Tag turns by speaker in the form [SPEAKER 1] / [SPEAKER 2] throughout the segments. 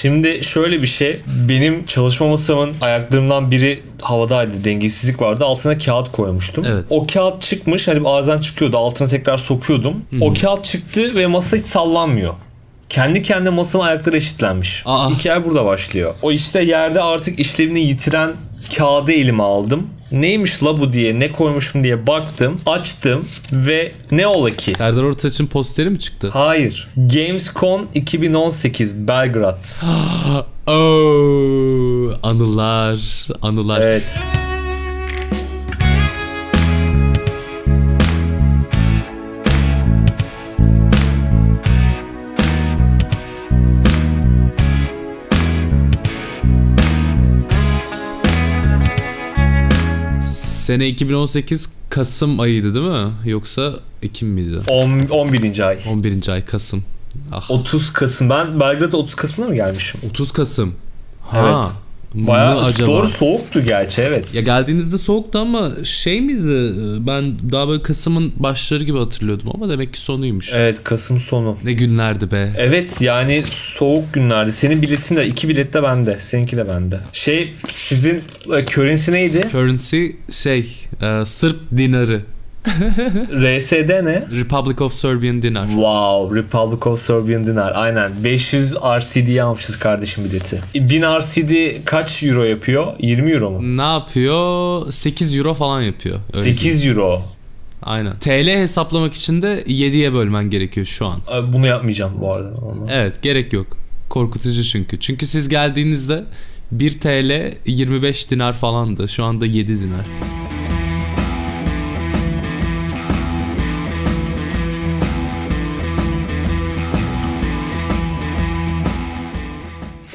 [SPEAKER 1] Şimdi şöyle bir şey. Benim çalışma masamın ayaklarımdan biri havadaydı. Dengesizlik vardı. Altına kağıt koymuştum.
[SPEAKER 2] Evet.
[SPEAKER 1] O kağıt çıkmış. Hani bazen çıkıyordu. Altına tekrar sokuyordum. O kağıt çıktı ve masa hiç sallanmıyor. Kendi kendine masanın ayakları eşitlenmiş.
[SPEAKER 2] Aa.
[SPEAKER 1] Hikaye burada başlıyor. O işte yerde artık işlevini yitiren kağıdı elime aldım. Neymiş la bu diye ne koymuşum diye baktım. Açtım ve ne ola ki?
[SPEAKER 2] Serdar Ortaç'ın posteri mi çıktı?
[SPEAKER 1] Hayır. Gamescom 2018 Belgrad.
[SPEAKER 2] Oo, anılar, anılar.
[SPEAKER 1] Evet.
[SPEAKER 2] Sene 2018 Kasım ayıydı değil mi? Yoksa Ekim miydi?
[SPEAKER 1] On- 11. ay.
[SPEAKER 2] 11. ay Kasım. Ah,
[SPEAKER 1] 30 Kasım. Ben Belgrad'a 30 Kasım'da mı gelmişim?
[SPEAKER 2] 30 Kasım. Ha.
[SPEAKER 1] Evet. Bayağı
[SPEAKER 2] acaba?
[SPEAKER 1] doğru soğuktu gerçi evet.
[SPEAKER 2] Ya geldiğinizde soğuktu ama şey miydi? Ben daha böyle Kasım'ın başları gibi hatırlıyordum ama demek ki sonuymuş.
[SPEAKER 1] Evet Kasım sonu.
[SPEAKER 2] Ne günlerdi be.
[SPEAKER 1] Evet yani soğuk günlerdi. Senin biletin de iki bilet de bende. Seninki de bende. Şey sizin e, currency neydi?
[SPEAKER 2] Currency şey e, Sırp dinarı.
[SPEAKER 1] RSD ne?
[SPEAKER 2] Republic of Serbian dinar.
[SPEAKER 1] Wow, Republic of Serbian Dinar. Aynen. 500 RCD'ye almışız kardeşim bileti. 1000 RCD kaç euro yapıyor? 20 euro mu?
[SPEAKER 2] Ne yapıyor? 8 euro falan yapıyor. Öyle diyeyim.
[SPEAKER 1] 8 euro.
[SPEAKER 2] Aynen. TL hesaplamak için de 7'ye bölmen gerekiyor şu an.
[SPEAKER 1] Bunu yapmayacağım bu arada.
[SPEAKER 2] Evet gerek yok. Korkutucu çünkü. Çünkü siz geldiğinizde 1 TL 25 dinar falandı. Şu anda 7 dinar.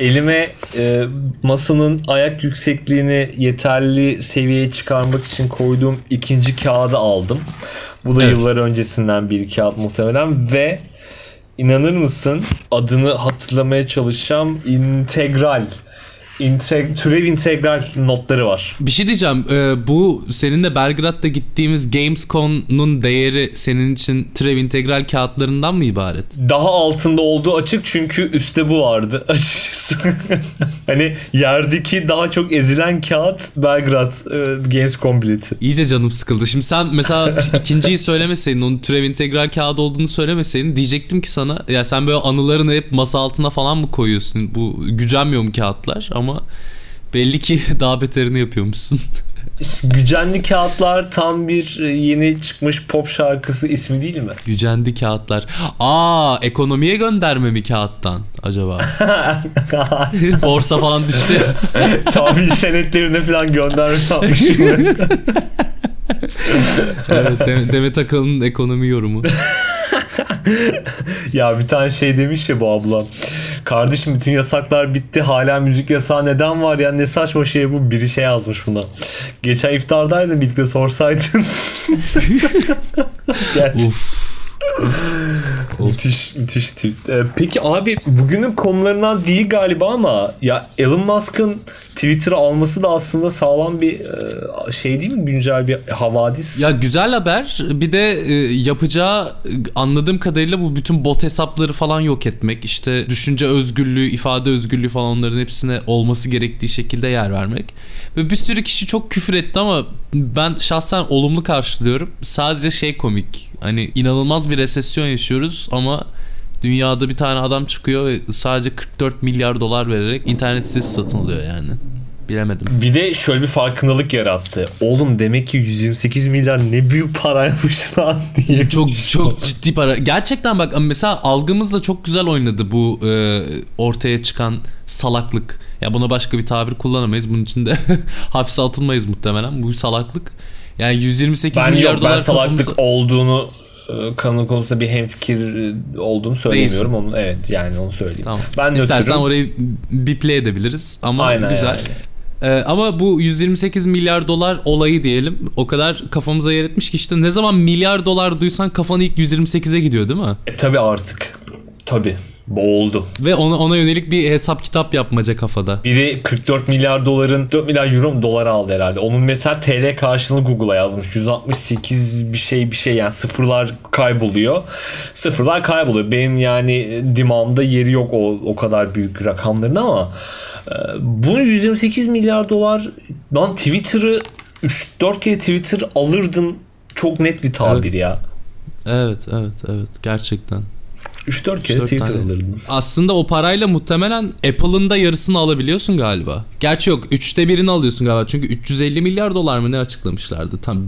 [SPEAKER 1] Elime e, masanın ayak yüksekliğini yeterli seviyeye çıkarmak için koyduğum ikinci kağıdı aldım. Bu da
[SPEAKER 2] Evet.
[SPEAKER 1] yıllar öncesinden bir kağıt muhtemelen ve inanır mısın adını hatırlamaya çalışacağım. İntegral. İnteg türev integral notları var.
[SPEAKER 2] Bir şey diyeceğim. Ee, bu seninle Belgrad'da gittiğimiz Gamescom'un değeri senin için türev integral kağıtlarından mı ibaret?
[SPEAKER 1] Daha altında olduğu açık çünkü üstte bu vardı açıkçası. hani yerdeki daha çok ezilen kağıt Belgrad e, Gamescom bileti.
[SPEAKER 2] İyice canım sıkıldı. Şimdi sen mesela ikinciyi söylemeseydin, onun türev integral kağıdı olduğunu söylemeseydin diyecektim ki sana ya sen böyle anılarını hep masa altına falan mı koyuyorsun? Bu gücenmiyor mu kağıtlar? Ama belli ki daha beterini yapıyormuşsun.
[SPEAKER 1] Gücenli kağıtlar tam bir e, yeni çıkmış pop şarkısı ismi değil mi?
[SPEAKER 2] Gücendi kağıtlar. Aa ekonomiye gönderme mi kağıttan acaba? Borsa falan düştü.
[SPEAKER 1] Tahvil senetlerine falan göndermiş sanmışım.
[SPEAKER 2] evet, Dem- Demet Akalın'ın ekonomi yorumu.
[SPEAKER 1] ya bir tane şey demiş ya bu abla. Kardeşim bütün yasaklar bitti. Hala müzik yasağı neden var ya? Ne saçma şey bu. Biri şey yazmış buna. Geçen iftardaydım birlikte sorsaydın. Gerçi. Müthiş müthiş tweet. Ee, peki abi bugünün konularından değil galiba ama ya Elon Musk'ın Twitter'ı alması da aslında sağlam bir e, şey değil mi? Güncel bir havadis.
[SPEAKER 2] Ya güzel haber. Bir de e, yapacağı anladığım kadarıyla bu bütün bot hesapları falan yok etmek. İşte düşünce özgürlüğü, ifade özgürlüğü falan onların hepsine olması gerektiği şekilde yer vermek. Ve bir sürü kişi çok küfür etti ama ben şahsen olumlu karşılıyorum. Sadece şey komik. Hani inanılmaz bir resesyon yaşıyoruz ama dünyada bir tane adam çıkıyor ve sadece 44 milyar dolar vererek internet sitesi satın alıyor yani. Bilemedim.
[SPEAKER 1] Bir de şöyle bir farkındalık yarattı. Oğlum demek ki 128 milyar ne büyük paraymış lan diye.
[SPEAKER 2] çok çok ciddi para. Gerçekten bak mesela algımızla çok güzel oynadı bu e, ortaya çıkan salaklık. Ya buna başka bir tabir kullanamayız. Bunun için de hapse atılmayız muhtemelen. Bu bir salaklık. Yani 128
[SPEAKER 1] Ben
[SPEAKER 2] milyar
[SPEAKER 1] yok ben
[SPEAKER 2] dolar
[SPEAKER 1] salaklık
[SPEAKER 2] kafamıza-
[SPEAKER 1] olduğunu kanun konusunda bir hemfikir e, olduğunu söylemiyorum. Onu, evet yani onu söyleyeyim.
[SPEAKER 2] Tamam.
[SPEAKER 1] Ben
[SPEAKER 2] İstersen
[SPEAKER 1] nötrüm.
[SPEAKER 2] orayı biple edebiliriz ama
[SPEAKER 1] Aynen
[SPEAKER 2] güzel.
[SPEAKER 1] yani.
[SPEAKER 2] Ee, ama bu 128 milyar dolar olayı diyelim o kadar kafamıza yer etmiş ki işte ne zaman milyar dolar duysan kafan ilk 128'e gidiyor değil mi?
[SPEAKER 1] E tabi artık. Tabi. Boğuldu.
[SPEAKER 2] Ve ona, ona yönelik bir hesap kitap yapmaca kafada.
[SPEAKER 1] Biri 44 milyar doların 4 milyar euro mu dolar aldı herhalde. Onun mesela TL karşılığını Google'a yazmış. 168 bir şey bir şey yani sıfırlar kayboluyor. Sıfırlar kayboluyor. Benim yani dimağımda yeri yok o, o kadar büyük rakamların ama e, bunu 128 milyar dolar lan Twitter'ı 3-4 kere Twitter alırdın çok net bir tabir ya.
[SPEAKER 2] Evet evet evet gerçekten.
[SPEAKER 1] 3-4 kere
[SPEAKER 2] 3-4
[SPEAKER 1] Twitter
[SPEAKER 2] tane.
[SPEAKER 1] alırdın.
[SPEAKER 2] Aslında o parayla muhtemelen Apple'ın da yarısını alabiliyorsun galiba. Gerçi yok üçte birini alıyorsun galiba. Çünkü 350 milyar dolar mı ne açıklamışlardı tam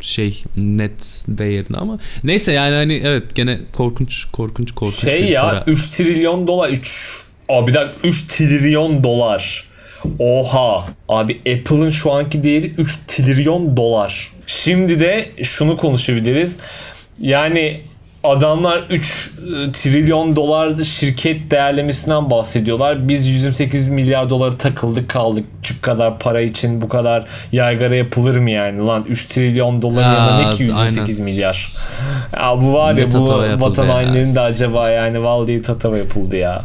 [SPEAKER 2] şey net değerini ama neyse yani hani evet gene korkunç korkunç korkunç
[SPEAKER 1] Şey
[SPEAKER 2] bir
[SPEAKER 1] ya
[SPEAKER 2] para.
[SPEAKER 1] 3 trilyon dolar 3 Abi bir dakika 3 trilyon dolar. Oha. Abi Apple'ın şu anki değeri 3 trilyon dolar. Şimdi de şunu konuşabiliriz. Yani adamlar 3 trilyon dolar şirket değerlemesinden bahsediyorlar. Biz 128 milyar doları takıldık kaldık. Şu kadar para için bu kadar yaygara yapılır mı yani? Lan 3 trilyon doların yanında ne ki
[SPEAKER 2] Ya,
[SPEAKER 1] 128 milyar? Ya bu var ya bu vatan
[SPEAKER 2] ya.
[SPEAKER 1] hainlerinin de acaba yani vallahi tatava yapıldı ya.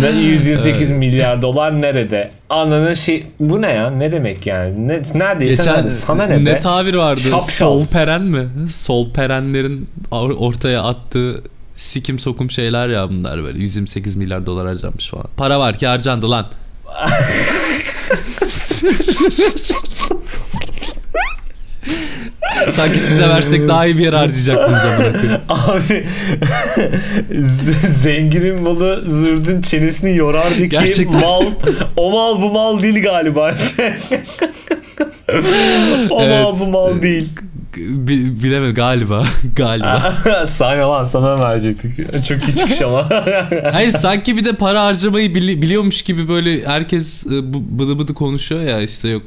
[SPEAKER 1] Ne 128 milyar dolar nerede? Ananın şey bu ne ya? Ne demek yani? Ne, neredeyse
[SPEAKER 2] Geçen
[SPEAKER 1] nerede? sana ne,
[SPEAKER 2] ne
[SPEAKER 1] be?
[SPEAKER 2] tabir vardı?
[SPEAKER 1] Şapşal.
[SPEAKER 2] Sol peren mi? Sol perenlerin or- ortaya attığı sikim sokum şeyler ya bunlar böyle 128 milyar dolar harcanmış falan. Para var ki harcandı lan. Sanki size versek daha iyi bir yere harcayacaktınız koyayım.
[SPEAKER 1] Abi zenginin malı zürdün çenesini yorardı ki
[SPEAKER 2] Gerçekten.
[SPEAKER 1] mal o mal bu mal değil galiba. o
[SPEAKER 2] Evet.
[SPEAKER 1] mal bu mal değil.
[SPEAKER 2] Bi- bilemem galiba. galiba.
[SPEAKER 1] sana lan sana verecektik. Çok çıkış ama.
[SPEAKER 2] Hayır sanki bir de para harcamayı bili- biliyormuş gibi böyle herkes e, bu- bıdı bıdı konuşuyor ya işte yok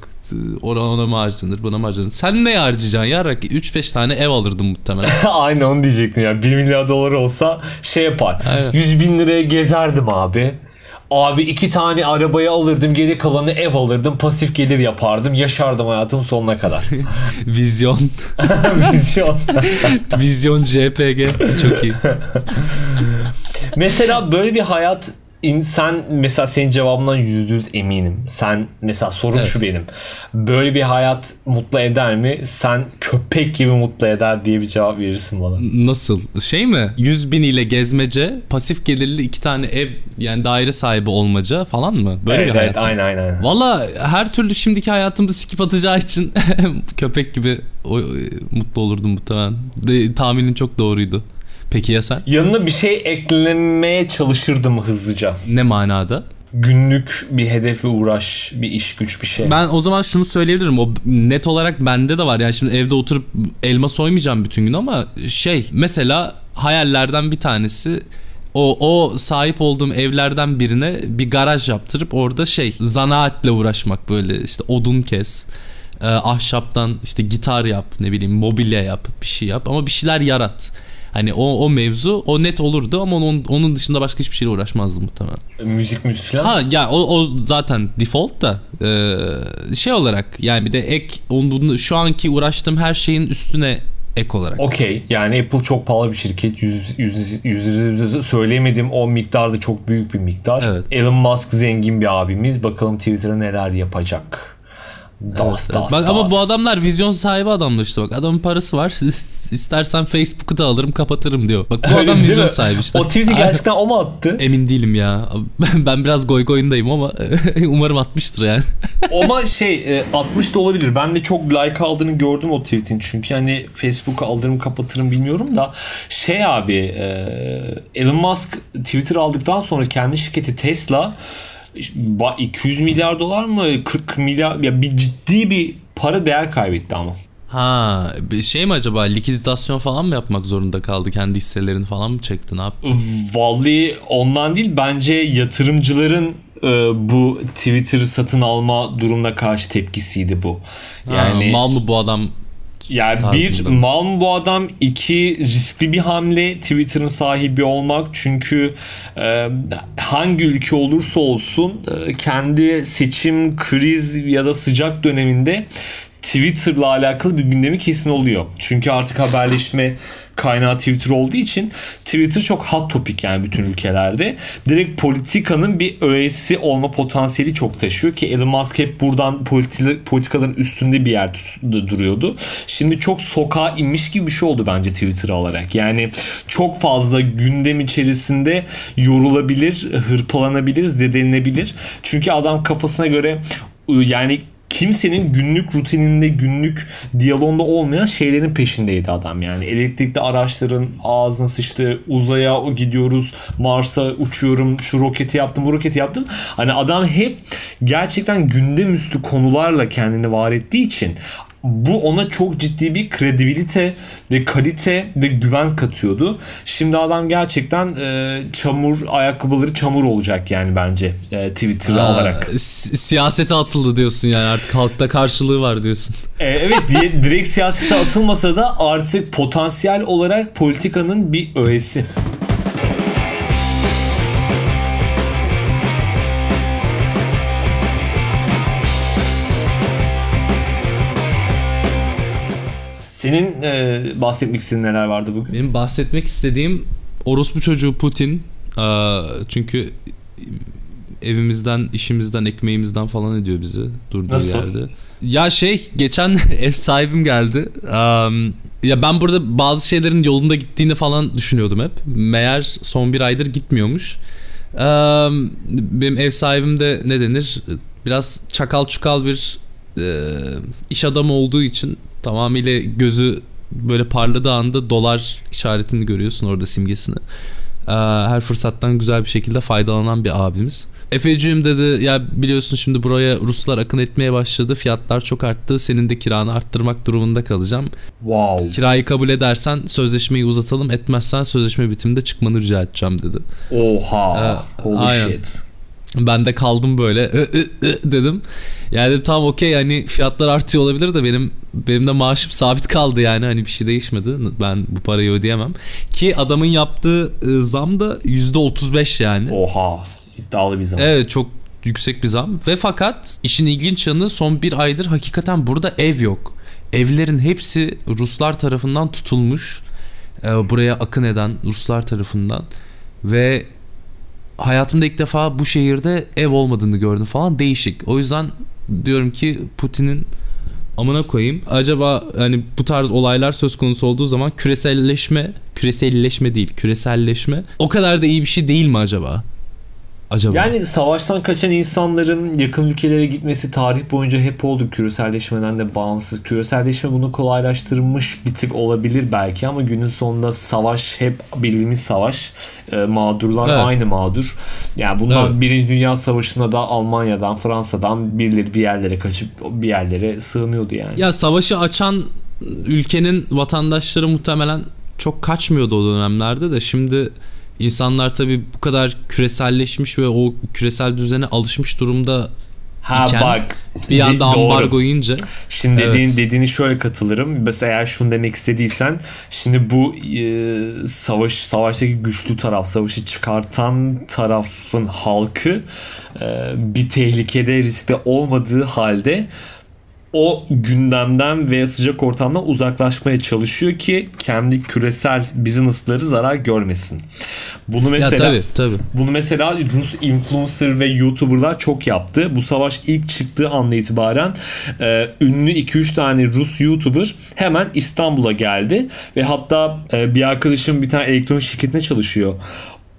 [SPEAKER 2] ona, ona mı harcanır buna mı harcanır. Sen ne harcayacaksın ya? Rak- 3-5 tane ev alırdın muhtemelen.
[SPEAKER 1] Aynen onu diyecektim ya. 1 milyar dolar olsa şey yapar.
[SPEAKER 2] Aynen.
[SPEAKER 1] 100 bin liraya gezerdim abi. Abi iki tane arabayı alırdım. Geri kalanı ev alırdım. Pasif gelir yapardım. Yaşardım hayatım sonuna kadar.
[SPEAKER 2] Vizyon.
[SPEAKER 1] Vizyon.
[SPEAKER 2] Vizyon JPG. Çok iyi.
[SPEAKER 1] mesela böyle bir hayat insan mesela senin cevabından yüzde yüz eminim. Sen mesela sorun
[SPEAKER 2] Evet.
[SPEAKER 1] şu benim. Böyle bir hayat mutlu eder mi? Sen köpek gibi mutlu eder diye bir cevap verirsin bana.
[SPEAKER 2] Nasıl? Şey mi? 100 bin ile gezmece, pasif gelirli iki tane ev yani daire sahibi olmaca falan mı? Böyle
[SPEAKER 1] evet,
[SPEAKER 2] bir hayat.
[SPEAKER 1] evet aynen aynen.
[SPEAKER 2] Valla her türlü şimdiki hayatımda skip atacağı için köpek gibi o- mutlu olurdum muhtemelen. De, tahminin çok doğruydu. Peki ya sen?
[SPEAKER 1] Yanına bir şey eklemeye çalışırdım hızlıca.
[SPEAKER 2] Ne manada?
[SPEAKER 1] Günlük bir hedefe uğraş, bir iş güç bir şey.
[SPEAKER 2] Ben o zaman şunu söyleyebilirim. O net olarak bende de var. Yani şimdi evde oturup elma soymayacağım bütün gün ama şey mesela hayallerden bir tanesi o, o sahip olduğum evlerden birine bir garaj yaptırıp orada şey zanaatle uğraşmak böyle işte odun kes e, ahşaptan işte gitar yap ne bileyim mobilya yap bir şey yap ama bir şeyler yarat. Hani o, o mevzu o net olurdu ama onun, onun dışında başka hiçbir şeyle uğraşmazdım muhtemelen.
[SPEAKER 1] Müzik müzik falan.
[SPEAKER 2] Ha ya o, o zaten default da e, şey olarak yani bir de ek onun şu anki uğraştığım her şeyin üstüne ek olarak.
[SPEAKER 1] Okey. Yani Apple çok pahalı bir şirket. Yüz, yüz, yüz, yüz- söyleyemediğim o miktar da çok büyük bir miktar.
[SPEAKER 2] Evet.
[SPEAKER 1] Elon Musk zengin bir abimiz. Bakalım Twitter'a neler yapacak. Das,
[SPEAKER 2] Evet,
[SPEAKER 1] das.
[SPEAKER 2] Bak, ama
[SPEAKER 1] das.
[SPEAKER 2] bu adamlar vizyon sahibi adamlar işte bak adamın parası var istersen Facebook'u da alırım kapatırım diyor. Bak bu adam vizyon
[SPEAKER 1] mi?
[SPEAKER 2] sahibi işte.
[SPEAKER 1] O tweet'i gerçekten o mu attı?
[SPEAKER 2] Emin değilim ya. Ben, ben biraz goy goyundayım ama umarım atmıştır yani.
[SPEAKER 1] Ama şey e, 60 da olabilir. Ben de çok like aldığını gördüm o tweet'in. Çünkü hani Facebook'u aldırım kapatırım bilmiyorum da şey abi e, Elon Musk Twitter aldıktan sonra kendi şirketi Tesla 200 milyar dolar mı 40 milyar ya bir ciddi bir para değer kaybetti ama.
[SPEAKER 2] Ha şey mi acaba likiditasyon falan mı yapmak zorunda kaldı? Kendi hisselerini falan mı çekti ne yaptı?
[SPEAKER 1] Vallahi ondan değil bence yatırımcıların e, bu Twitter'ı satın alma durumuna karşı tepkisiydi bu.
[SPEAKER 2] Yani
[SPEAKER 1] Yani
[SPEAKER 2] mal mı bu adam
[SPEAKER 1] Yani bir mal mı bu adam? iki riskli bir hamle Twitter'ın sahibi olmak. Çünkü e, hangi ülke olursa olsun e, kendi seçim, kriz ya da sıcak döneminde Twitter'la alakalı bir gündemi kesin oluyor. Çünkü artık haberleşme kaynağı Twitter olduğu için Twitter çok hot topic yani bütün ülkelerde. Direkt politikanın bir öğesi olma potansiyeli çok taşıyor ki Elon Musk hep buradan politi- politikaların üstünde bir yer duruyordu. Şimdi çok sokağa inmiş gibi bir şey oldu bence Twitter alarak. Yani çok fazla gündem içerisinde yorulabilir, hırpalanabilir, zedelenebilir. Çünkü adam kafasına göre yani kimsenin günlük rutininde, günlük diyalogda olmayan şeylerin peşindeydi adam yani. Elektrikli araçların ağzına sıçtı, uzaya gidiyoruz, Mars'a uçuyorum, şu roketi yaptım, bu roketi yaptım. Hani adam hep gerçekten gündem üstü konularla kendini var ettiği için bu ona çok ciddi bir kredibilite ve kalite ve güven katıyordu. Şimdi adam gerçekten e, çamur ayakkabıları çamur olacak yani bence e, Twitter'ı alarak.
[SPEAKER 2] Si- siyasete atıldı diyorsun yani artık halkta karşılığı var diyorsun.
[SPEAKER 1] E, evet diye, direkt siyasete atılmasa da artık potansiyel olarak politikanın bir öğesi. Senin e, bahsetmek istediğin neler vardı bugün?
[SPEAKER 2] Benim bahsetmek istediğim orospu çocuğu Putin. Aa, çünkü evimizden, işimizden, ekmeğimizden falan ediyor bizi durduğu
[SPEAKER 1] Nasıl?
[SPEAKER 2] yerde. Ya şey geçen ev sahibim geldi. Am, ya ben burada bazı şeylerin yolunda gittiğini falan düşünüyordum hep. Meğer son bir aydır gitmiyormuş. Am, benim ev sahibim de ne denir? Biraz çakal çukal bir e, iş adamı olduğu için tamamıyla gözü böyle parladığı anda dolar işaretini görüyorsun orada simgesini. Ee, her fırsattan güzel bir şekilde faydalanan bir abimiz. Efeciğim dedi ya biliyorsun şimdi buraya Ruslar akın etmeye başladı. Fiyatlar çok arttı. Senin de kiranı arttırmak durumunda kalacağım.
[SPEAKER 1] Wow.
[SPEAKER 2] Kirayı kabul edersen sözleşmeyi uzatalım. Etmezsen sözleşme bitiminde çıkmanı rica edeceğim dedi.
[SPEAKER 1] Oha.
[SPEAKER 2] Ee,
[SPEAKER 1] Holy
[SPEAKER 2] aynen.
[SPEAKER 1] shit.
[SPEAKER 2] Ben de kaldım böyle "Ö, ö, ö" dedim. Yani dedim, tamam okey hani fiyatlar artıyor olabilir de benim benim de maaşım sabit kaldı yani hani bir şey değişmedi. Ben bu parayı ödeyemem. Ki adamın yaptığı e, zam da %35 yani.
[SPEAKER 1] Oha. İddialı bir zaman.
[SPEAKER 2] Evet çok yüksek bir zam. Ve fakat işin ilginç yanı son bir aydır hakikaten burada ev yok. Evlerin hepsi Ruslar tarafından tutulmuş. Ee, buraya akın eden Ruslar tarafından. Ve hayatımda ilk defa bu şehirde ev olmadığını gördüm falan değişik. O yüzden diyorum ki Putin'in amına koyayım. Acaba hani bu tarz olaylar söz konusu olduğu zaman küreselleşme, küreselleşme değil, küreselleşme o kadar da iyi bir şey değil mi acaba? Acaba.
[SPEAKER 1] Yani savaştan kaçan insanların yakın ülkelere gitmesi tarih boyunca hep oldu küreselleşmeden de bağımsız. Küreselleşme bunu kolaylaştırmış bir tık olabilir belki ama günün sonunda savaş hep bildiğimiz savaş. E, mağdurlar
[SPEAKER 2] Evet.
[SPEAKER 1] aynı mağdur. Yani bundan
[SPEAKER 2] Evet.
[SPEAKER 1] Birinci Dünya Savaşı'nda da Almanya'dan, Fransa'dan birileri bir yerlere kaçıp bir yerlere sığınıyordu yani.
[SPEAKER 2] Ya savaşı açan ülkenin vatandaşları muhtemelen çok kaçmıyordu o dönemlerde de şimdi insanlar tabii bu kadar küreselleşmiş ve o küresel düzene alışmış durumda
[SPEAKER 1] ha
[SPEAKER 2] iken
[SPEAKER 1] bak.
[SPEAKER 2] bir anda ambargo yiyince
[SPEAKER 1] Şimdi
[SPEAKER 2] Evet.
[SPEAKER 1] dediğin, dediğini şöyle katılırım. Mesela eğer şunu demek istediysen şimdi bu e, savaş savaştaki güçlü taraf, savaşı çıkartan tarafın halkı e, bir tehlikede riskte olmadığı halde o gündemden ve sıcak ortamdan uzaklaşmaya çalışıyor ki kendi küresel business'ları zarar görmesin. Bunu mesela
[SPEAKER 2] ya tabii tabii.
[SPEAKER 1] bunu mesela Rus influencer ve YouTuber'lar çok yaptı. Bu savaş ilk çıktığı anda itibaren e, ünlü 2-3 tane Rus YouTuber hemen İstanbul'a geldi ve hatta e, bir arkadaşım bir tane elektronik şirketine çalışıyor.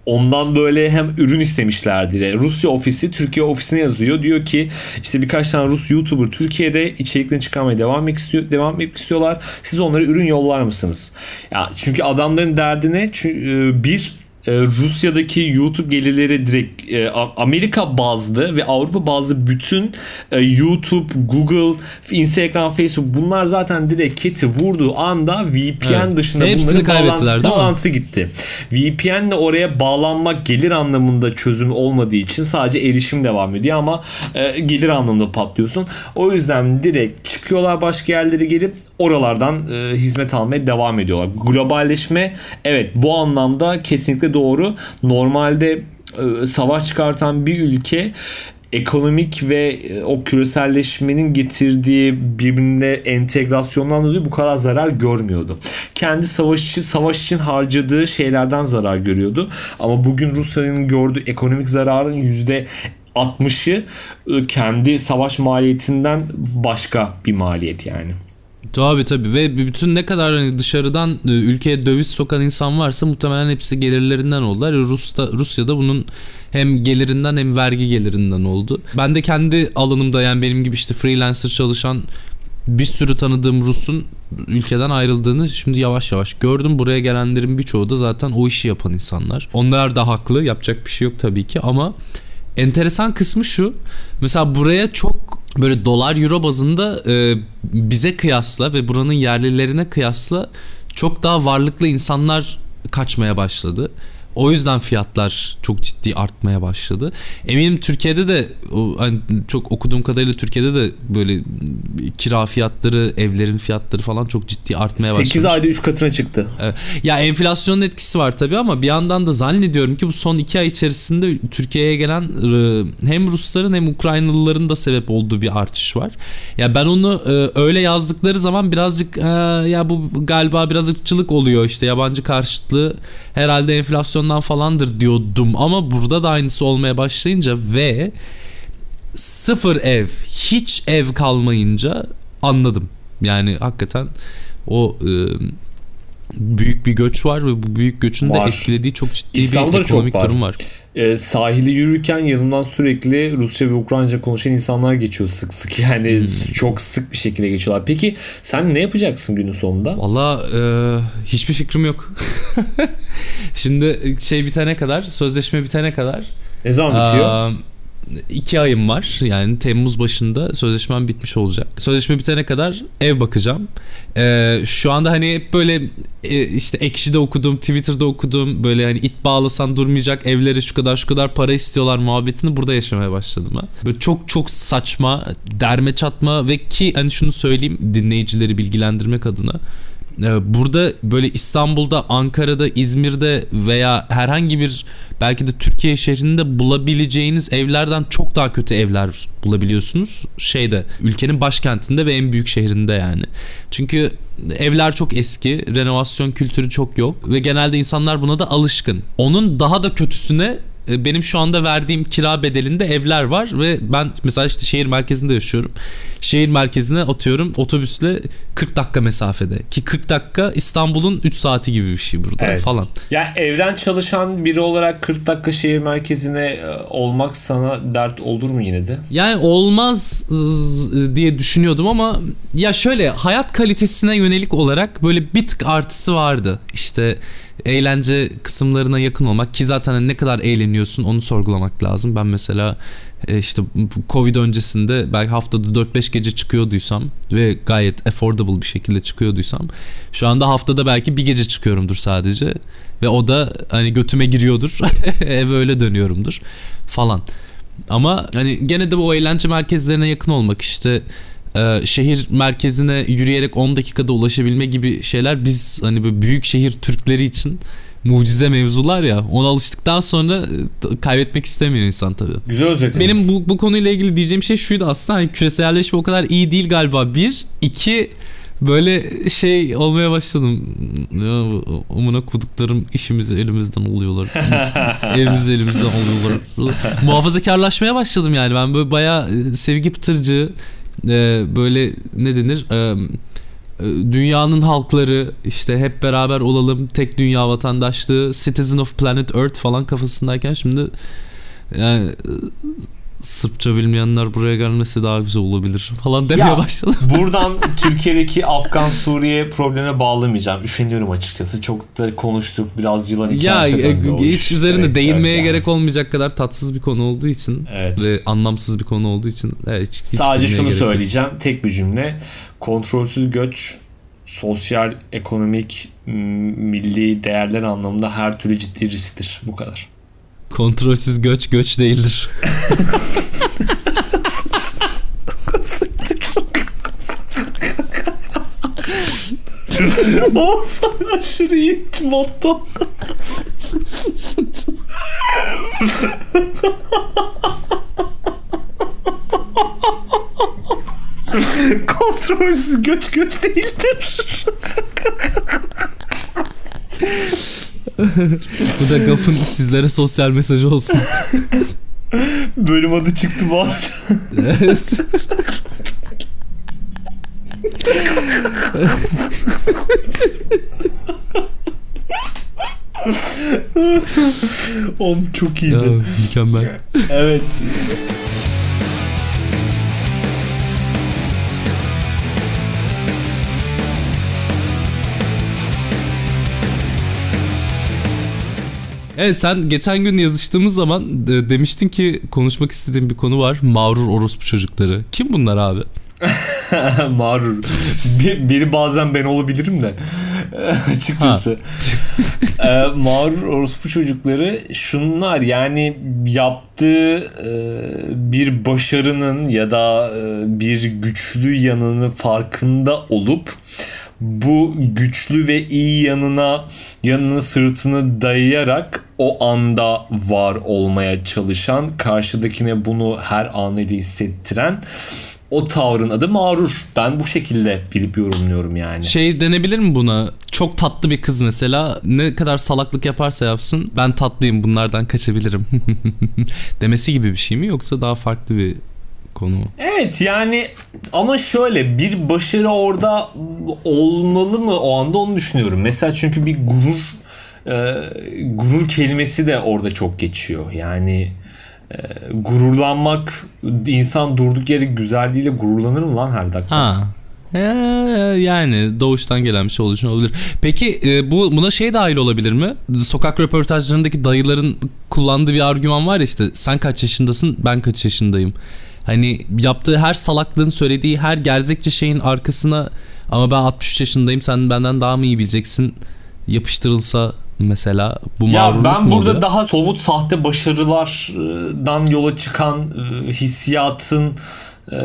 [SPEAKER 1] Ondan böyle hem ürün istemişlerdi. Rusya ofisi Türkiye ofisine yazıyor. Diyor ki işte birkaç tane Rus YouTuber Türkiye'de içeriklerini çıkarmaya devam etmek istiyor, devam etmek istiyorlar. Siz onlara ürün yollar mısınız? Ya çünkü adamların derdine çü- bir e, Rusya'daki YouTube gelirleri direkt e, Amerika bazlı ve Avrupa bazlı bütün e, YouTube, Google, Instagram, Facebook bunlar zaten direkt keti vurduğu anda VPN
[SPEAKER 2] Evet.
[SPEAKER 1] dışında
[SPEAKER 2] Hepsini
[SPEAKER 1] bunların
[SPEAKER 2] kaybettiler, mi?
[SPEAKER 1] bağlantısı gitti. VPN de oraya bağlanmak gelir anlamında çözüm olmadığı için sadece erişim devam ediyor ama e, gelir anlamında patlıyorsun. O yüzden direkt çıkıyorlar başka yerlere gelip oralardan e, hizmet almaya devam ediyorlar. Globalleşme evet bu anlamda kesinlikle doğru. Normalde e, savaş çıkartan bir ülke ekonomik ve e, o küreselleşmenin getirdiği birbirine entegrasyondan dolayı bu kadar zarar görmüyordu. Kendi savaş için, savaş için harcadığı şeylerden zarar görüyordu. Ama bugün Rusya'nın gördüğü ekonomik zararın yüzde 60'ı e, kendi savaş maliyetinden başka bir maliyet yani.
[SPEAKER 2] Tabii tabii ve bütün ne kadar hani dışarıdan e, ülkeye döviz sokan insan varsa muhtemelen hepsi gelirlerinden oldular. Rus'ta, Rusya'da bunun hem gelirinden hem vergi gelirinden oldu. Ben de kendi alanımda yani benim gibi işte freelancer çalışan bir sürü tanıdığım Rus'un ülkeden ayrıldığını şimdi yavaş yavaş gördüm. Buraya gelenlerin birçoğu da zaten o işi yapan insanlar. Onlar da haklı. Yapacak bir şey yok tabii ki ama enteresan kısmı şu. Mesela buraya çok böyle dolar euro bazında e, bize kıyasla ve buranın yerlilerine kıyasla çok daha varlıklı insanlar kaçmaya başladı. O yüzden fiyatlar çok ciddi artmaya başladı. Eminim Türkiye'de de hani çok okuduğum kadarıyla Türkiye'de de böyle kira fiyatları, evlerin fiyatları falan çok ciddi artmaya başladı.
[SPEAKER 1] 8 ayda 3 katına çıktı.
[SPEAKER 2] Evet. Ya enflasyonun etkisi var tabii ama bir yandan da zannediyorum ki bu son 2 ay içerisinde Türkiye'ye gelen e, hem Rusların hem Ukraynalıların da sebep olduğu bir artış var. Ya ben onu e, öyle yazdıkları zaman birazcık e, ya bu galiba biraz ırkçılık oluyor işte yabancı karşıtlığı herhalde enflasyondan falandır diyordum ama burada da aynısı olmaya başlayınca ve sıfır ev hiç ev kalmayınca anladım. Yani hakikaten o e, büyük bir göç var ve bu büyük göçün var. de etkilediği çok ciddi İstanbul'da bir ekonomik çok var. durum var.
[SPEAKER 1] E, sahili yürürken yanından sürekli Rusça ve Ukraynaca konuşan insanlar geçiyor sık sık. Yani hmm. çok sık bir şekilde geçiyorlar. Peki sen ne yapacaksın günün sonunda?
[SPEAKER 2] Valla e, hiçbir fikrim yok. Şimdi şey bitene kadar, sözleşme bitene kadar.
[SPEAKER 1] Ne zaman bitiyor?
[SPEAKER 2] E, iki ayım var. Yani Temmuz başında sözleşmem bitmiş olacak. Sözleşme bitene kadar ev bakacağım. Ee, şu anda hani hep böyle e, işte Ekşi'de okudum, Twitter'da okudum. Böyle hani it bağlasan durmayacak evlere şu kadar şu kadar para istiyorlar muhabbetini burada yaşamaya başladım ben. Böyle çok çok saçma, derme çatma ve ki hani şunu söyleyeyim dinleyicileri bilgilendirmek adına burada böyle İstanbul'da, Ankara'da, İzmir'de veya herhangi bir belki de Türkiye şehrinde bulabileceğiniz evlerden çok daha kötü evler bulabiliyorsunuz. Şeyde ülkenin başkentinde ve en büyük şehrinde yani. Çünkü evler çok eski, renovasyon kültürü çok yok ve genelde insanlar buna da alışkın. Onun daha da kötüsüne benim şu anda verdiğim kira bedelinde evler var ve ben mesela işte şehir merkezinde yaşıyorum. Şehir merkezine atıyorum otobüsle 40 dakika mesafede ki 40 dakika İstanbul'un 3 saati gibi bir şey burada evet. falan.
[SPEAKER 1] Ya evden çalışan biri olarak 40 dakika şehir merkezine e, olmak sana dert olur mu yine de?
[SPEAKER 2] Yani olmaz e, diye düşünüyordum ama ya şöyle hayat kalitesine yönelik olarak böyle bir tık artısı vardı. İşte eğlence kısımlarına yakın olmak ki zaten ne kadar eğleniyorsun onu sorgulamak lazım. Ben mesela e, işte Covid öncesinde belki haftada 4-5 gece çıkıyorduysam ve gayet affordable bir şekilde çıkıyorduysam şu anda haftada belki bir gece çıkıyorumdur sadece ve o da hani götüme giriyordur eve öyle dönüyorumdur falan. Ama hani gene de bu eğlence merkezlerine yakın olmak işte e, şehir merkezine yürüyerek 10 dakikada ulaşabilme gibi şeyler biz hani böyle büyük şehir Türkleri için mucize mevzular ya. Ona alıştıktan sonra e, kaybetmek istemiyor insan tabii.
[SPEAKER 1] Güzel özetledin.
[SPEAKER 2] Benim bu, bu konuyla ilgili diyeceğim şey şuydu aslında. Hani küreselleşme o kadar iyi değil galiba. Bir. iki böyle şey olmaya başladım. Amına kuduklarım işimizi elimizden alıyorlar. Evimizi elimizden alıyorlar. Muhafazakarlaşmaya başladım yani. Ben böyle bayağı e, sevgi pıtırcı e, böyle ne denir? E, dünyanın halkları işte hep beraber olalım tek dünya vatandaşlığı citizen of planet earth falan kafasındayken şimdi yani Sırpça bilmeyenler buraya gelmesi daha güzel olabilir falan demeye ya, başladım.
[SPEAKER 1] Buradan Türkiye'deki Afgan Suriye problemine bağlamayacağım. Üşeniyorum açıkçası. Çok da konuştuk. Biraz yılan
[SPEAKER 2] Ya e, hiç üzerinde evet, değinmeye evet, gerek olmayacak kadar tatsız bir konu olduğu için evet. ve anlamsız bir konu olduğu için evet, hiç,
[SPEAKER 1] hiç Sadece şunu söyleyeceğim. Yok. Tek bir cümle. Kontrolsüz göç sosyal, ekonomik, milli değerler anlamında her türlü ciddi risktir. Bu kadar.
[SPEAKER 2] Kontrolsüz göç göç değildir.
[SPEAKER 1] of aşırı iyi motto. Kontrolsüz göç göç değildir.
[SPEAKER 2] Bu da Gaf'ın sizlere sosyal mesajı olsun.
[SPEAKER 1] Bölüm adı çıktı bu arada.
[SPEAKER 2] Evet.
[SPEAKER 1] Oğlum çok
[SPEAKER 2] Ya,
[SPEAKER 1] iyiydi.
[SPEAKER 2] mükemmel.
[SPEAKER 1] Evet.
[SPEAKER 2] Evet sen geçen gün yazıştığımız zaman e, demiştin ki konuşmak istediğin bir konu var. Mağrur orospu çocukları. Kim bunlar abi?
[SPEAKER 1] Mağrur. Bir- Biri bazen ben olabilirim de. Açıkçası. ee, mağrur orospu çocukları şunlar yani yaptığı e, bir başarının ya da e, bir güçlü yanını farkında olup bu güçlü ve iyi yanına yanını sırtını dayayarak o anda var olmaya çalışan karşıdakine bunu her anıyla hissettiren o tavrın adı mağrur. Ben bu şekilde bilip yorumluyorum yani.
[SPEAKER 2] Şey denebilir mi buna? Çok tatlı bir kız mesela ne kadar salaklık yaparsa yapsın ben tatlıyım bunlardan kaçabilirim demesi gibi bir şey mi yoksa daha farklı bir konu?
[SPEAKER 1] Evet yani ama şöyle bir başarı orada olmalı mı o anda onu düşünüyorum. Mesela çünkü bir gurur e, gurur kelimesi de orada çok geçiyor. Yani e, gururlanmak insan durduk yere güzelliğiyle gururlanır mı lan her dakika?
[SPEAKER 2] Ha. Ee, yani doğuştan gelen bir şey olduğu için olabilir. Peki e, bu buna şey dahil olabilir mi? Sokak röportajlarındaki dayıların kullandığı bir argüman var ya işte sen kaç yaşındasın ben kaç yaşındayım. Hani yaptığı her salaklığın söylediği her gerzekçe şeyin arkasına ama ben 63 yaşındayım sen benden daha mı iyi bileceksin yapıştırılsa mesela bu
[SPEAKER 1] Ya ben burada
[SPEAKER 2] oluyor?
[SPEAKER 1] daha somut sahte başarılardan yola çıkan e, hissiyatın e,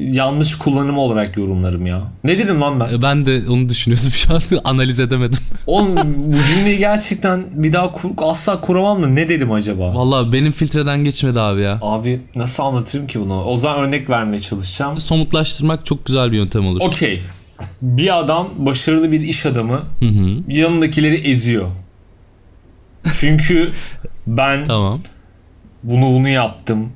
[SPEAKER 1] yanlış kullanımı olarak yorumlarım ya. Ne dedim lan ben?
[SPEAKER 2] E, Ben de onu düşünüyordum şu an analiz edemedim.
[SPEAKER 1] Oğlum bu cümleyi gerçekten bir daha kur, asla kuramam da ne dedim acaba?
[SPEAKER 2] Vallahi benim filtreden geçmedi abi ya.
[SPEAKER 1] Abi nasıl anlatırım ki bunu? O zaman örnek vermeye çalışacağım.
[SPEAKER 2] Somutlaştırmak çok güzel bir yöntem olur.
[SPEAKER 1] Okey. Bir adam başarılı bir iş adamı
[SPEAKER 2] Hı hı.
[SPEAKER 1] yanındakileri eziyor. Çünkü ben
[SPEAKER 2] Tamam.
[SPEAKER 1] bunu bunu yaptım.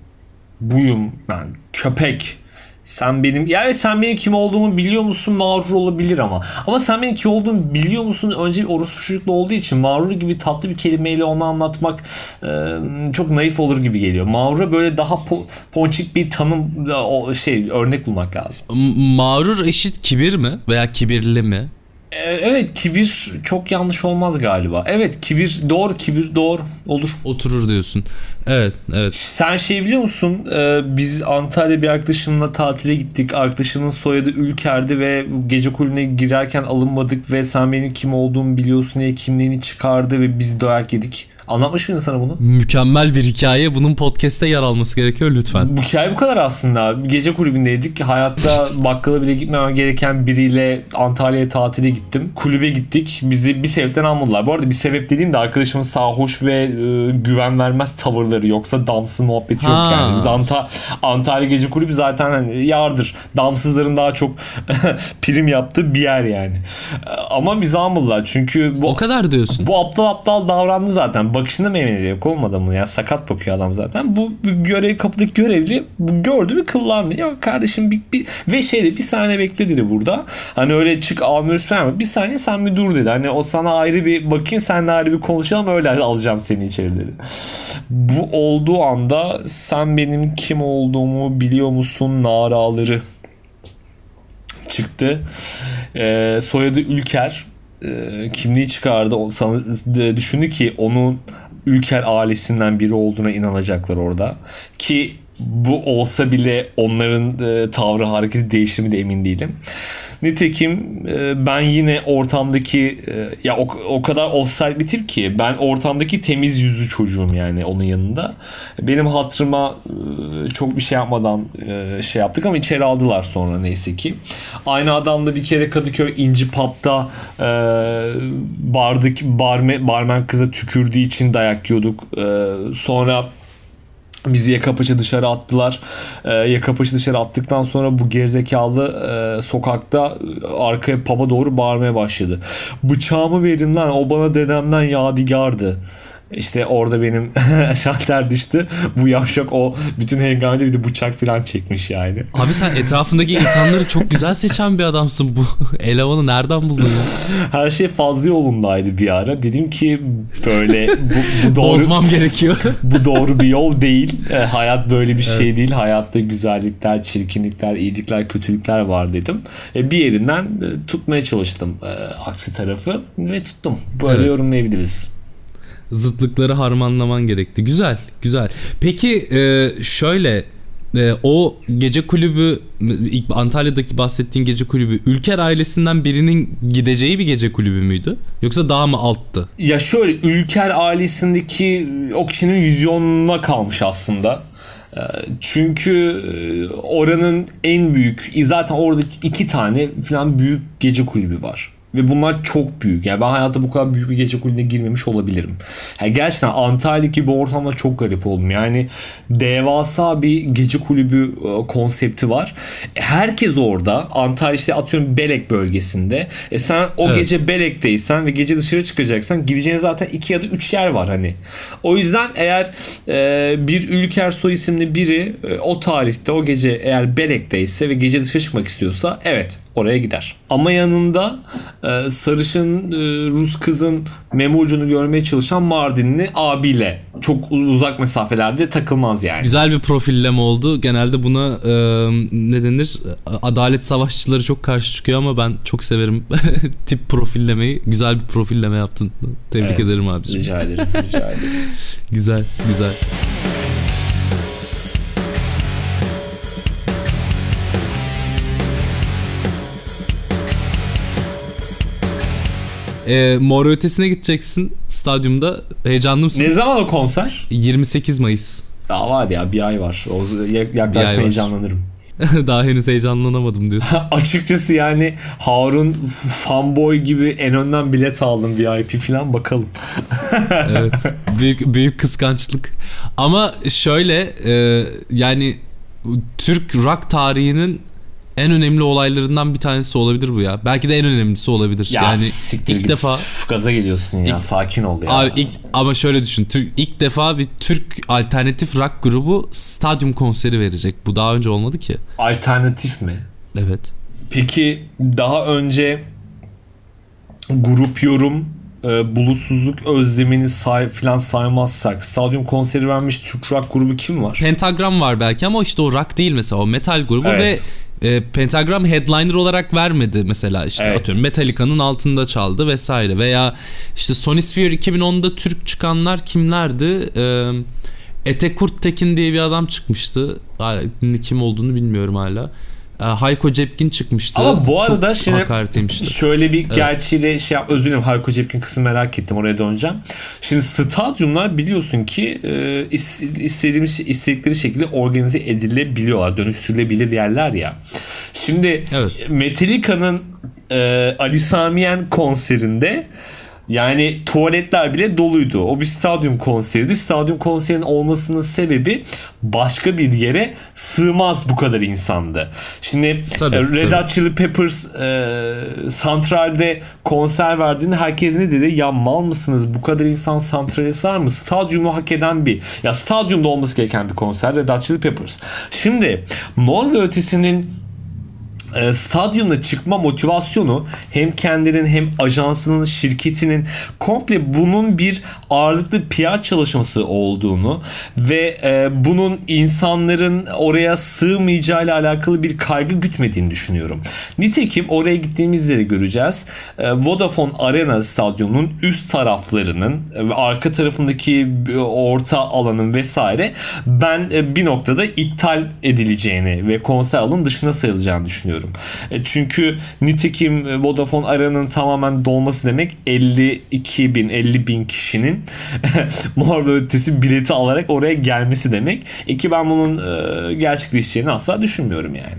[SPEAKER 1] Buyum ben köpek. Sen benim yani sen benim kim olduğumu biliyor musun mağrur olabilir ama. Ama sen benim kim olduğumu biliyor musun önce bir orospu çocuklu olduğu için mağrur gibi tatlı bir kelimeyle onu anlatmak e, çok naif olur gibi geliyor. Mağrura böyle daha po- ponçik bir tanım o şey örnek bulmak lazım.
[SPEAKER 2] Mağrur eşit kibir mi? Veya kibirli mi?
[SPEAKER 1] Evet kibir çok yanlış olmaz galiba. Evet kibir doğru kibir doğru olur.
[SPEAKER 2] Oturur diyorsun. Evet, evet.
[SPEAKER 1] Sen şey biliyor musun? Ee, biz Antalya bir arkadaşımla tatile gittik. Arkadaşımın soyadı Ülker'di ve gece kulübüne girerken alınmadık ve sen benim kim olduğumu biliyorsun diye kimliğini çıkardı ve biz dayak yedik. Anlatmış mıydım sana bunu?
[SPEAKER 2] Mükemmel bir hikaye. Bunun podcast'te yer alması gerekiyor lütfen.
[SPEAKER 1] Bu hikaye bu kadar aslında. Gece kulübündeydik. Hayatta bakkala bile gitmemem gereken biriyle Antalya'ya tatile gittim. Kulübe gittik. Bizi bir sebepten almadılar. Bu arada bir sebep dediğim de arkadaşımın sarhoş ve e, güven vermez tavırları. Yoksa damsız muhabbeti yok
[SPEAKER 2] Ha.
[SPEAKER 1] yani. Biz Anta- Antalya Gece Kulübü zaten hani yardır. Damsızların daha çok prim yaptığı bir yer yani. E, Ama bizi almadılar. Çünkü bu
[SPEAKER 2] O kadar diyorsun.
[SPEAKER 1] bu aptal aptal davrandı zaten. Bakışında memnuniyeti yok olmadı mı? Ya sakat bakıyor adam zaten. Bu görev kapıdaki görevli gördü bir kıllandı. Ya kardeşim bir, bir ve şeyde bir saniye bekle dedi burada. Hani öyle çık almıyoruz falan. Bir saniye sen bir dur dedi. Hani o sana ayrı bir bakayım seninle ayrı bir konuşalım öyle alacağım seni içeri dedi. Bu olduğu anda sen benim kim olduğumu biliyor musun naraları çıktı. Ee, soyadı Ülker. Ee, kimliği çıkardı. O düşündü ki onun Ülker ailesinden biri olduğuna inanacaklar orada. Ki bu olsa bile onların e, tavrı hareketi değişir mi de emin değilim. Nitekim e, ben yine ortamdaki e, ya o, o kadar offside bir tip ki ben ortamdaki temiz yüzlü çocuğum yani onun yanında. Benim hatırıma e, çok bir şey yapmadan e, şey yaptık ama içeri aldılar sonra neyse ki. Aynı adamla bir kere Kadıköy İnci Pub'da e, bardaki barme, barmen kıza tükürdüğü için dayak yiyorduk. E, sonra Bizi yaka paça dışarı attılar. Ee, yaka paça dışarı attıktan sonra bu gerizekalı e, sokakta e, arkaya paba doğru bağırmaya başladı. Bıçağımı verin lan o bana dedemden yadigardı. İşte orada benim şalter düştü. Bu yavşak o bütün hengamede bir de bıçak falan çekmiş yani.
[SPEAKER 2] Abi sen etrafındaki insanları çok güzel seçen bir adamsın. Bu elemanı nereden buldun ya?
[SPEAKER 1] Her şey fazla yolundaydı bir ara. Dedim ki böyle bu, bu doğru
[SPEAKER 2] Bozmam gerekiyor.
[SPEAKER 1] bu doğru bir yol değil. E, hayat böyle bir şey değil. Hayatta güzellikler, çirkinlikler, iyilikler, kötülükler var dedim. E, bir yerinden e, tutmaya çalıştım e, aksi tarafı ve tuttum. Böyle
[SPEAKER 2] Evet.
[SPEAKER 1] yorumlayabiliriz.
[SPEAKER 2] Zıtlıkları harmanlaman gerekti. Güzel, güzel. Peki e, şöyle e, o gece kulübü ilk Antalya'daki bahsettiğin gece kulübü Ülker ailesinden birinin gideceği bir gece kulübü müydü? Yoksa daha mı alttı?
[SPEAKER 1] Ya şöyle Ülker ailesindeki o kişinin vizyonuna kalmış aslında. E, Çünkü e, oranın en büyük, zaten orada iki tane falan büyük gece kulübü var. Ve bunlar çok büyük. Yani ben hayatta bu kadar büyük bir gece kulübüne girmemiş olabilirim. Yani gerçekten Antalya gibi ortamda çok garip oldum. Yani devasa bir gece kulübü e, konsepti var. E, Herkes orada. Antalya işte atıyorum Belek bölgesinde. E sen o
[SPEAKER 2] Evet.
[SPEAKER 1] gece Belek'teysen ve gece dışarı çıkacaksan gideceğin zaten iki ya da üç yer var hani. O yüzden eğer e, bir Ülker Soy isimli biri e, o tarihte o gece eğer Belek'teyse ve gece dışarı çıkmak istiyorsa evet oraya gider. Ama yanında e, sarışın e, Rus kızın meme ucunu görmeye çalışan Mardinli abiyle çok uzak mesafelerde takılmaz yani.
[SPEAKER 2] Güzel bir profilleme oldu. Genelde buna e, ne denir? Adalet savaşçıları çok karşı çıkıyor ama ben çok severim tip profillemeyi. Güzel bir profilleme yaptın. Tebrik
[SPEAKER 1] Evet,
[SPEAKER 2] ederim abiciğim.
[SPEAKER 1] Rica ederim. Rica ederim.
[SPEAKER 2] Güzel, güzel. Ee, Mor Ötesi'ne gideceksin stadyumda. Heyecanlı mısın?
[SPEAKER 1] ne zaman o konser?
[SPEAKER 2] 28 Mayıs.
[SPEAKER 1] Daha var ya bir ay var. O yaklaşma heyecanlanırım.
[SPEAKER 2] Daha henüz heyecanlanamadım diyorsun.
[SPEAKER 1] Açıkçası yani Harun fanboy gibi en önden bilet aldım VIP falan bakalım.
[SPEAKER 2] evet. Büyük büyük kıskançlık. Ama şöyle e, yani Türk rock tarihinin en önemli olaylarından bir tanesi olabilir bu ya. Belki de en önemlisi olabilir.
[SPEAKER 1] Ya
[SPEAKER 2] yani
[SPEAKER 1] siktir
[SPEAKER 2] ilk
[SPEAKER 1] git.
[SPEAKER 2] defa
[SPEAKER 1] gaza geliyorsun ya.
[SPEAKER 2] İlk-
[SPEAKER 1] Sakin ol ya.
[SPEAKER 2] abi ilk, ama şöyle düşün. Türk ilk defa bir Türk alternatif rock grubu stadyum konseri verecek. Bu daha önce olmadı ki.
[SPEAKER 1] Alternatif mi?
[SPEAKER 2] Evet.
[SPEAKER 1] Peki daha önce grup yorum e, bulutsuzluk özlemini say falan saymazsak stadyum konseri vermiş Türk rock grubu kim var?
[SPEAKER 2] Pentagram var belki ama işte o rock değil mesela o metal grubu
[SPEAKER 1] Evet.
[SPEAKER 2] ve e, Pentagram headliner olarak vermedi mesela işte
[SPEAKER 1] Evet.
[SPEAKER 2] atıyorum Metallica'nın altında çaldı vesaire veya işte Sonisphere 2010'da Türk çıkanlar kimlerdi? E, Ete Kurttekin diye bir adam çıkmıştı. Hala kim olduğunu bilmiyorum hala. E, Hayko Cepkin çıkmıştı.
[SPEAKER 1] Ama bu arada
[SPEAKER 2] Çok
[SPEAKER 1] şimdi
[SPEAKER 2] hakaret yemişti.
[SPEAKER 1] şöyle bir gerçeği de şey yap, özür dilerim Hayko Cepkin kısmı merak ettim oraya döneceğim. Şimdi stadyumlar biliyorsun ki e, is- istediğimiz istedikleri şekilde organize edilebiliyorlar, dönüştürülebilir yerler ya. Şimdi
[SPEAKER 2] Evet.
[SPEAKER 1] Metallica'nın e, Ali Samiyen konserinde yani tuvaletler bile doluydu. O bir stadyum konseriydi. Stadyum konserinin olmasının sebebi başka bir yere sığmaz bu kadar insandı. Şimdi
[SPEAKER 2] Tabii,
[SPEAKER 1] e, Red
[SPEAKER 2] tabii.
[SPEAKER 1] Hot Chili Peppers e, santralde konser verdiğinde herkes ne dedi? Ya mal mısınız? Bu kadar insan santrale sığar mı? Stadyumu hak eden bir ya stadyumda olması gereken bir konser Red Hot Chili Peppers. Şimdi Mor ve Ötesi'nin e, stadyumda çıkma motivasyonu hem kendilerinin hem ajansının şirketinin komple bunun bir ağırlıklı PR çalışması olduğunu ve e, bunun insanların oraya sığmayacağıyla alakalı bir kaygı gütmediğini düşünüyorum. Nitekim oraya gittiğimizde de göreceğiz. E, Vodafone Arena stadyumunun üst taraflarının ve arka tarafındaki e, orta alanın vesaire ben e, bir noktada iptal edileceğini ve konser alanın dışına sayılacağını düşünüyorum. E, Çünkü nitekim e, Vodafone Arena'nın tamamen dolması demek 52 bin 50 bin kişinin mor ve ötesi bileti alarak oraya gelmesi demek. E ki ben bunun e, gerçekleşeceğini asla düşünmüyorum yani.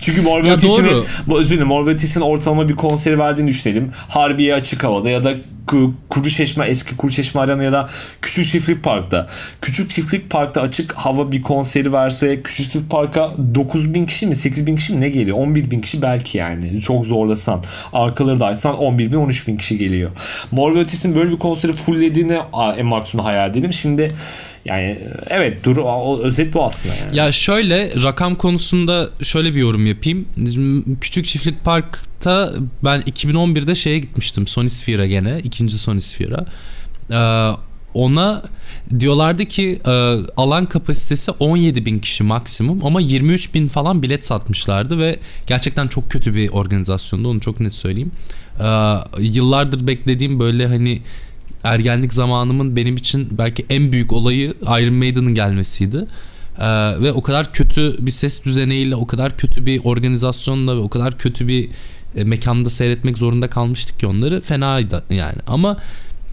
[SPEAKER 1] Çünkü Mor ve Ötesi'nin, özür dilerim, Mor ve Ötesi'nin ortalama bir konseri verdiğini düşünelim. Harbiye açık havada ya da Kuruçeşme eski Kuruçeşme Arena ya da Küçük Çiftlik Park'ta. Küçük Çiftlik Park'ta açık hava bir konseri verse Küçük Çiftlik Park'a 9 bin kişi mi 8 bin kişi mi ne geliyor? 11 bin kişi belki yani. Çok zorlasan. Arkaları da açsan 11 bin 13 bin kişi geliyor. Mor ve Ötesi'nin böyle bir konseri fulllediğini en maksimum hayal edelim. Şimdi yani evet dur o, özet bu aslında yani.
[SPEAKER 2] Ya şöyle rakam konusunda şöyle bir yorum yapayım. Küçük Çiftlik Park'ta ben 2011'de şeye gitmiştim. Sonisphere'a gene. ikinci Sonisphere'a. Ee, ona diyorlardı ki e, alan kapasitesi 17 bin kişi maksimum ama 23 bin falan bilet satmışlardı ve gerçekten çok kötü bir organizasyondu onu çok net söyleyeyim. Ee, yıllardır beklediğim böyle hani ergenlik zamanımın benim için belki en büyük olayı Iron Maiden'ın gelmesiydi. Ee, ve o kadar kötü bir ses düzeneğiyle, o kadar kötü bir organizasyonla ve o kadar kötü bir e, mekanda seyretmek zorunda kalmıştık ki onları. Fenaydı yani. Ama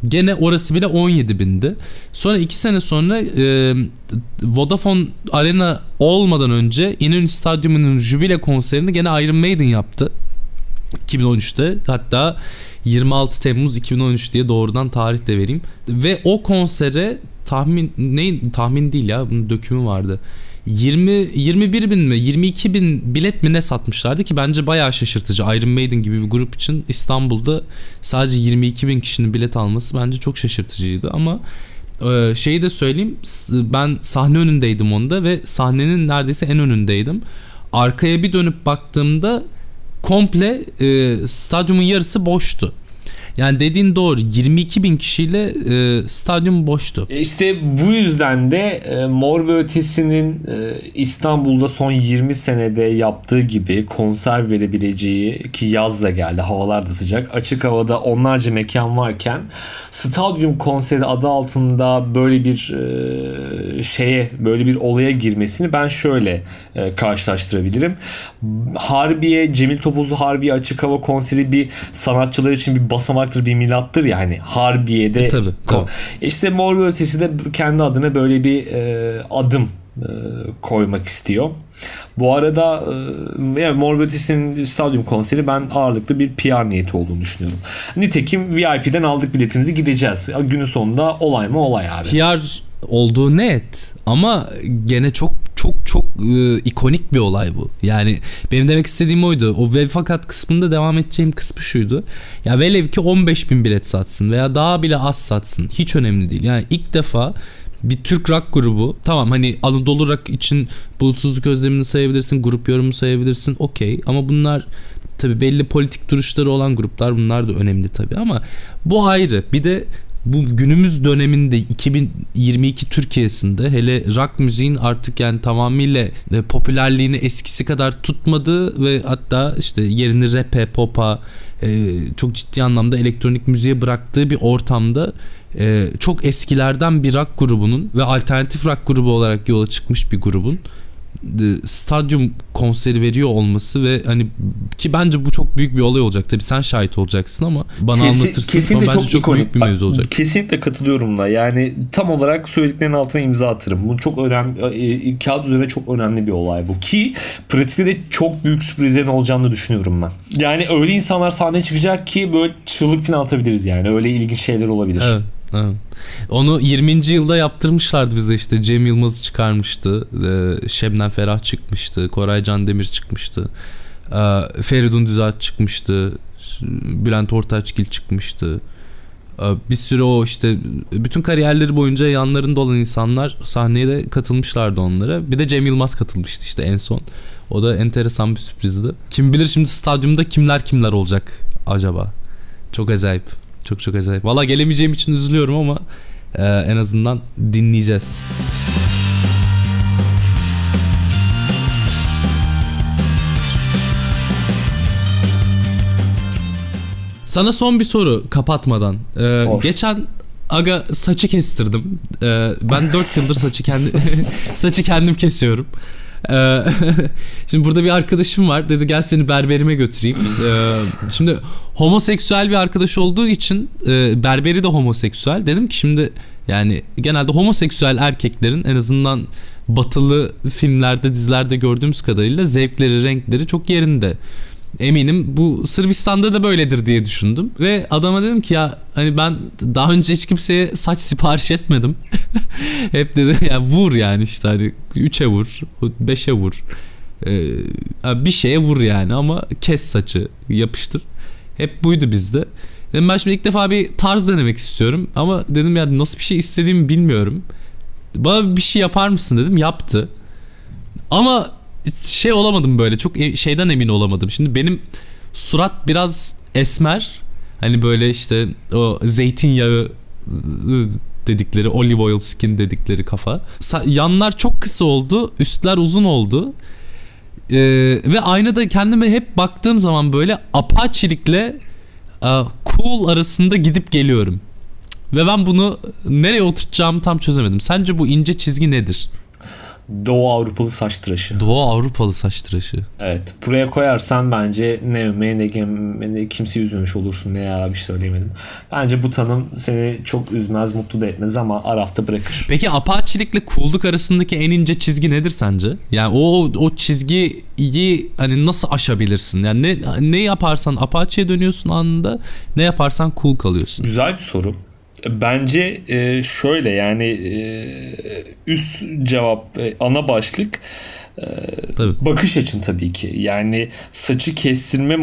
[SPEAKER 2] gene orası bile 17 bindi. Sonra iki sene sonra e, Vodafone Arena olmadan önce İnönü Stadyumu'nun jübile konserini gene Iron Maiden yaptı. 2013'te hatta 26 Temmuz 2013 diye doğrudan tarih de vereyim. Ve o konsere tahmin ne tahmin değil ya bunun dökümü vardı. 20 21 bin mi 22 bin bilet mi ne satmışlardı ki bence bayağı şaşırtıcı. Iron Maiden gibi bir grup için İstanbul'da sadece 22 bin kişinin bilet alması bence çok şaşırtıcıydı ama e, şeyi de söyleyeyim ben sahne önündeydim onda ve sahnenin neredeyse en önündeydim. Arkaya bir dönüp baktığımda komple e, stadyumun yarısı boştu. Yani dediğin doğru 22 bin kişiyle e, stadyum boştu.
[SPEAKER 1] E işte bu yüzden de e, Mor ve Ötesi'nin e, İstanbul'da son 20 senede yaptığı gibi konser verebileceği ki yaz da geldi havalar da sıcak açık havada onlarca mekan varken stadyum konseri adı altında böyle bir e, şeye böyle bir olaya girmesini ben şöyle e, karşılaştırabilirim. Harbiye Cemil Topuzlu Harbiye açık hava konseri bir sanatçılar için bir basamak milattır bir milattır ya hani Harbiye'de. E,
[SPEAKER 2] tabii, tabii.
[SPEAKER 1] İşte Mor ve Ötesi de kendi adına böyle bir e, adım e, koymak istiyor. Bu arada e, yani Mor ve Ötesi'nin stadyum konseri ben ağırlıklı bir PR niyeti olduğunu düşünüyorum. Nitekim VIP'den aldık biletimizi gideceğiz. Günün sonunda olay mı olay abi.
[SPEAKER 2] PR olduğu net ama gene çok çok çok e, ikonik bir olay bu. Yani benim demek istediğim oydu. O ve fakat kısmında devam edeceğim kısmı şuydu. Ya velev ki 15 bin bilet satsın veya daha bile az satsın. Hiç önemli değil. Yani ilk defa bir Türk rock grubu tamam hani Anadolu rock için bulutsuzluk özlemini sayabilirsin grup yorumu sayabilirsin okey ama bunlar tabi belli politik duruşları olan gruplar bunlar da önemli tabi ama bu ayrı bir de bu günümüz döneminde 2022 Türkiye'sinde hele rock müziğin artık yani tamamıyla popülerliğini eskisi kadar tutmadığı ve hatta işte yerini rap'e, pop'a e, çok ciddi anlamda elektronik müziğe bıraktığı bir ortamda e, çok eskilerden bir rock grubunun ve alternatif rock grubu olarak yola çıkmış bir grubun stadyum konseri veriyor olması ve hani ki bence bu çok büyük bir olay olacak. Tabii sen şahit olacaksın ama bana Kesin, anlatırsın kesinlikle ama bence çok, çok büyük bir mevzu olacak.
[SPEAKER 1] Kesinlikle katılıyorum da. Yani tam olarak söylediklerinin altına imza atarım. Bu çok önemli e, e, kağıt üzerine çok önemli bir olay bu ki pratikte de çok büyük sürprizlerin olacağını düşünüyorum ben. Yani öyle insanlar sahneye çıkacak ki böyle çığlık falan atabiliriz yani. Öyle ilginç şeyler olabilir.
[SPEAKER 2] Evet. Evet. Onu 20. yılda yaptırmışlardı bize işte Cem Yılmaz çıkarmıştı. Ee, Şebnem Ferah çıkmıştı. Koray Can Demir çıkmıştı. Ee, Feridun Düzalt çıkmıştı. Bülent Ortaçgil çıkmıştı. Ee, bir sürü o işte bütün kariyerleri boyunca yanlarında olan insanlar sahneye de katılmışlardı onlara. Bir de Cem Yılmaz katılmıştı işte en son. O da enteresan bir sürprizdi. Kim bilir şimdi stadyumda kimler kimler olacak acaba? Çok acayip. Çok çok acayip. Valla gelemeyeceğim için üzülüyorum ama e, en azından dinleyeceğiz. Sana son bir soru kapatmadan. Ee, geçen aga saçı kestirdim. Ee, ben 4 yıldır saçı kendi saçı kendim kesiyorum. Ee, şimdi burada bir arkadaşım var. Dedi gel seni berberime götüreyim. Ee, şimdi homoseksüel bir arkadaş olduğu için e, berberi de homoseksüel. Dedim ki şimdi yani genelde homoseksüel erkeklerin en azından batılı filmlerde dizilerde gördüğümüz kadarıyla zevkleri renkleri çok yerinde. Eminim bu Sırbistan'da da böyledir diye düşündüm. Ve adama dedim ki ya hani ben daha önce hiç kimseye saç sipariş etmedim. Hep dedi ya vur yani işte hani 3'e vur, 5'e vur. Ee, bir şeye vur yani ama kes saçı yapıştır. Hep buydu bizde. Dedim ben şimdi ilk defa bir tarz denemek istiyorum. Ama dedim ya nasıl bir şey istediğimi bilmiyorum. Bana bir şey yapar mısın dedim. Yaptı. Ama şey olamadım böyle. Çok e- şeyden emin olamadım. Şimdi benim surat biraz esmer. Hani böyle işte o zeytinyağı ıı, dedikleri olive oil skin dedikleri kafa. Yanlar çok kısa oldu. Üstler uzun oldu. Ee, ve aynada kendime hep baktığım zaman böyle apaçilikle e, cool arasında gidip geliyorum. Ve ben bunu nereye oturtacağımı tam çözemedim. Sence bu ince çizgi nedir?
[SPEAKER 1] Doğu Avrupalı saç tıraşı.
[SPEAKER 2] Doğu Avrupalı saç tıraşı.
[SPEAKER 1] Evet. Buraya koyarsan bence ne övmeye ne, gem- ne kimse üzmemiş olursun ne ya bir şey söyleyemedim. Bence bu tanım seni çok üzmez, mutlu da etmez ama arafta bırakır.
[SPEAKER 2] Peki apaçilikle cool'luk arasındaki en ince çizgi nedir sence? Yani o o çizgiyi hani nasıl aşabilirsin? Yani ne ne yaparsan apaçiye dönüyorsun anında, ne yaparsan cool kalıyorsun.
[SPEAKER 1] Güzel bir soru. Bence e, şöyle yani e, üst cevap ana başlık
[SPEAKER 2] Tabii.
[SPEAKER 1] bakış açın tabii ki. Yani saçı kestirme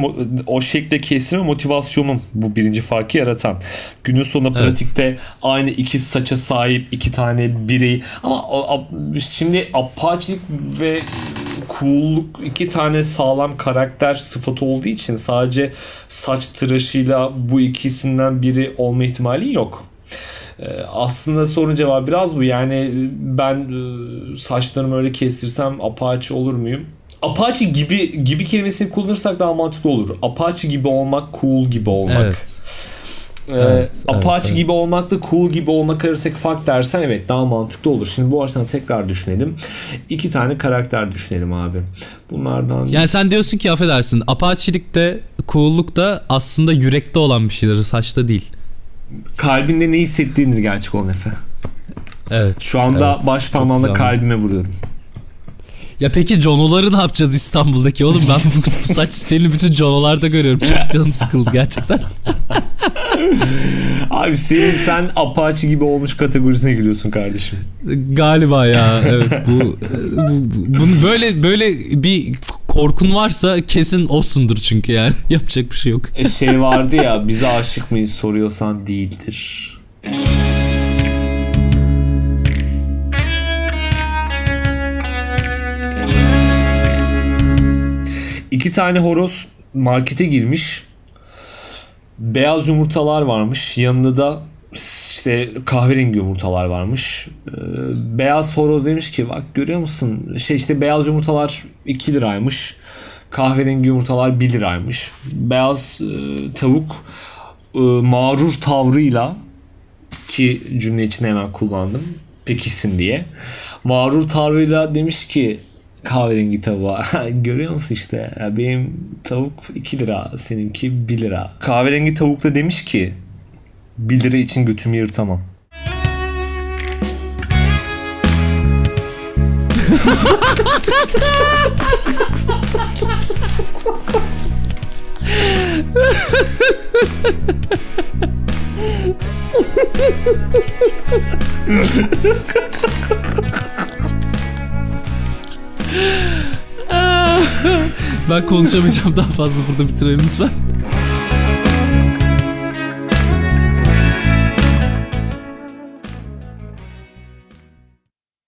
[SPEAKER 1] o şekilde kestirme motivasyonun bu birinci farkı yaratan. Günün sonunda
[SPEAKER 2] Evet.
[SPEAKER 1] pratikte aynı iki saça sahip iki tane birey ama şimdi apaçilik ve cool'luk iki tane sağlam karakter sıfatı olduğu için sadece saç tıraşıyla bu ikisinden biri olma ihtimali yok. Ee, Aslında sorun cevabı biraz bu. Yani ben e, saçlarımı öyle kestirsem apaçi olur muyum? Apache gibi gibi kelimesini kullanırsak daha mantıklı olur. Apache gibi olmak, cool gibi olmak.
[SPEAKER 2] Evet.
[SPEAKER 1] Ee,
[SPEAKER 2] Evet,
[SPEAKER 1] Apache
[SPEAKER 2] evet,
[SPEAKER 1] gibi olmakla cool gibi olmak arasındaki fark dersen evet daha mantıklı olur. Şimdi bu açıdan tekrar düşünelim. İki tane karakter düşünelim abi. Bunlardan
[SPEAKER 2] Yani sen diyorsun ki affedersin apaçilikte cool'luk da aslında yürekte olan bir şeydir, saçta değil.
[SPEAKER 1] Kalbinde ne hissettiğindir gerçek olan Efe.
[SPEAKER 2] Evet.
[SPEAKER 1] Şu anda
[SPEAKER 2] Evet,
[SPEAKER 1] baş parmağımla kalbime vuruyorum.
[SPEAKER 2] Ya peki Jono'ları ne yapacağız İstanbul'daki oğlum? Ben bu, bu saç stilini bütün Jono'larda görüyorum. Çok canım sıkıldı gerçekten.
[SPEAKER 1] Abi senin sen Apache gibi olmuş kategorisine giriyorsun kardeşim.
[SPEAKER 2] Galiba ya evet bu, bu bunu böyle böyle bir korkun varsa kesin olsundur çünkü yani yapacak bir şey yok.
[SPEAKER 1] E şey vardı ya bize aşık mıyız soruyorsan değildir. İki tane horoz markete girmiş. Beyaz yumurtalar varmış. Yanında da işte kahverengi yumurtalar varmış. Ee, beyaz horoz demiş ki bak görüyor musun? Şey işte beyaz yumurtalar 2 liraymış. Kahverengi yumurtalar 1 liraymış. Beyaz e, tavuk e, mağrur tavrıyla ki cümle içinde hemen kullandım. Pekişsin diye. Mağrur tavrıyla demiş ki kahverengi tavuğa görüyor musun işte ya benim tavuk 2 lira seninki 1 lira. Kahverengi tavuk da demiş ki 1 lira için götümü yırtamam.
[SPEAKER 2] Ben konuşamayacağım daha fazla burada bitirelim lütfen.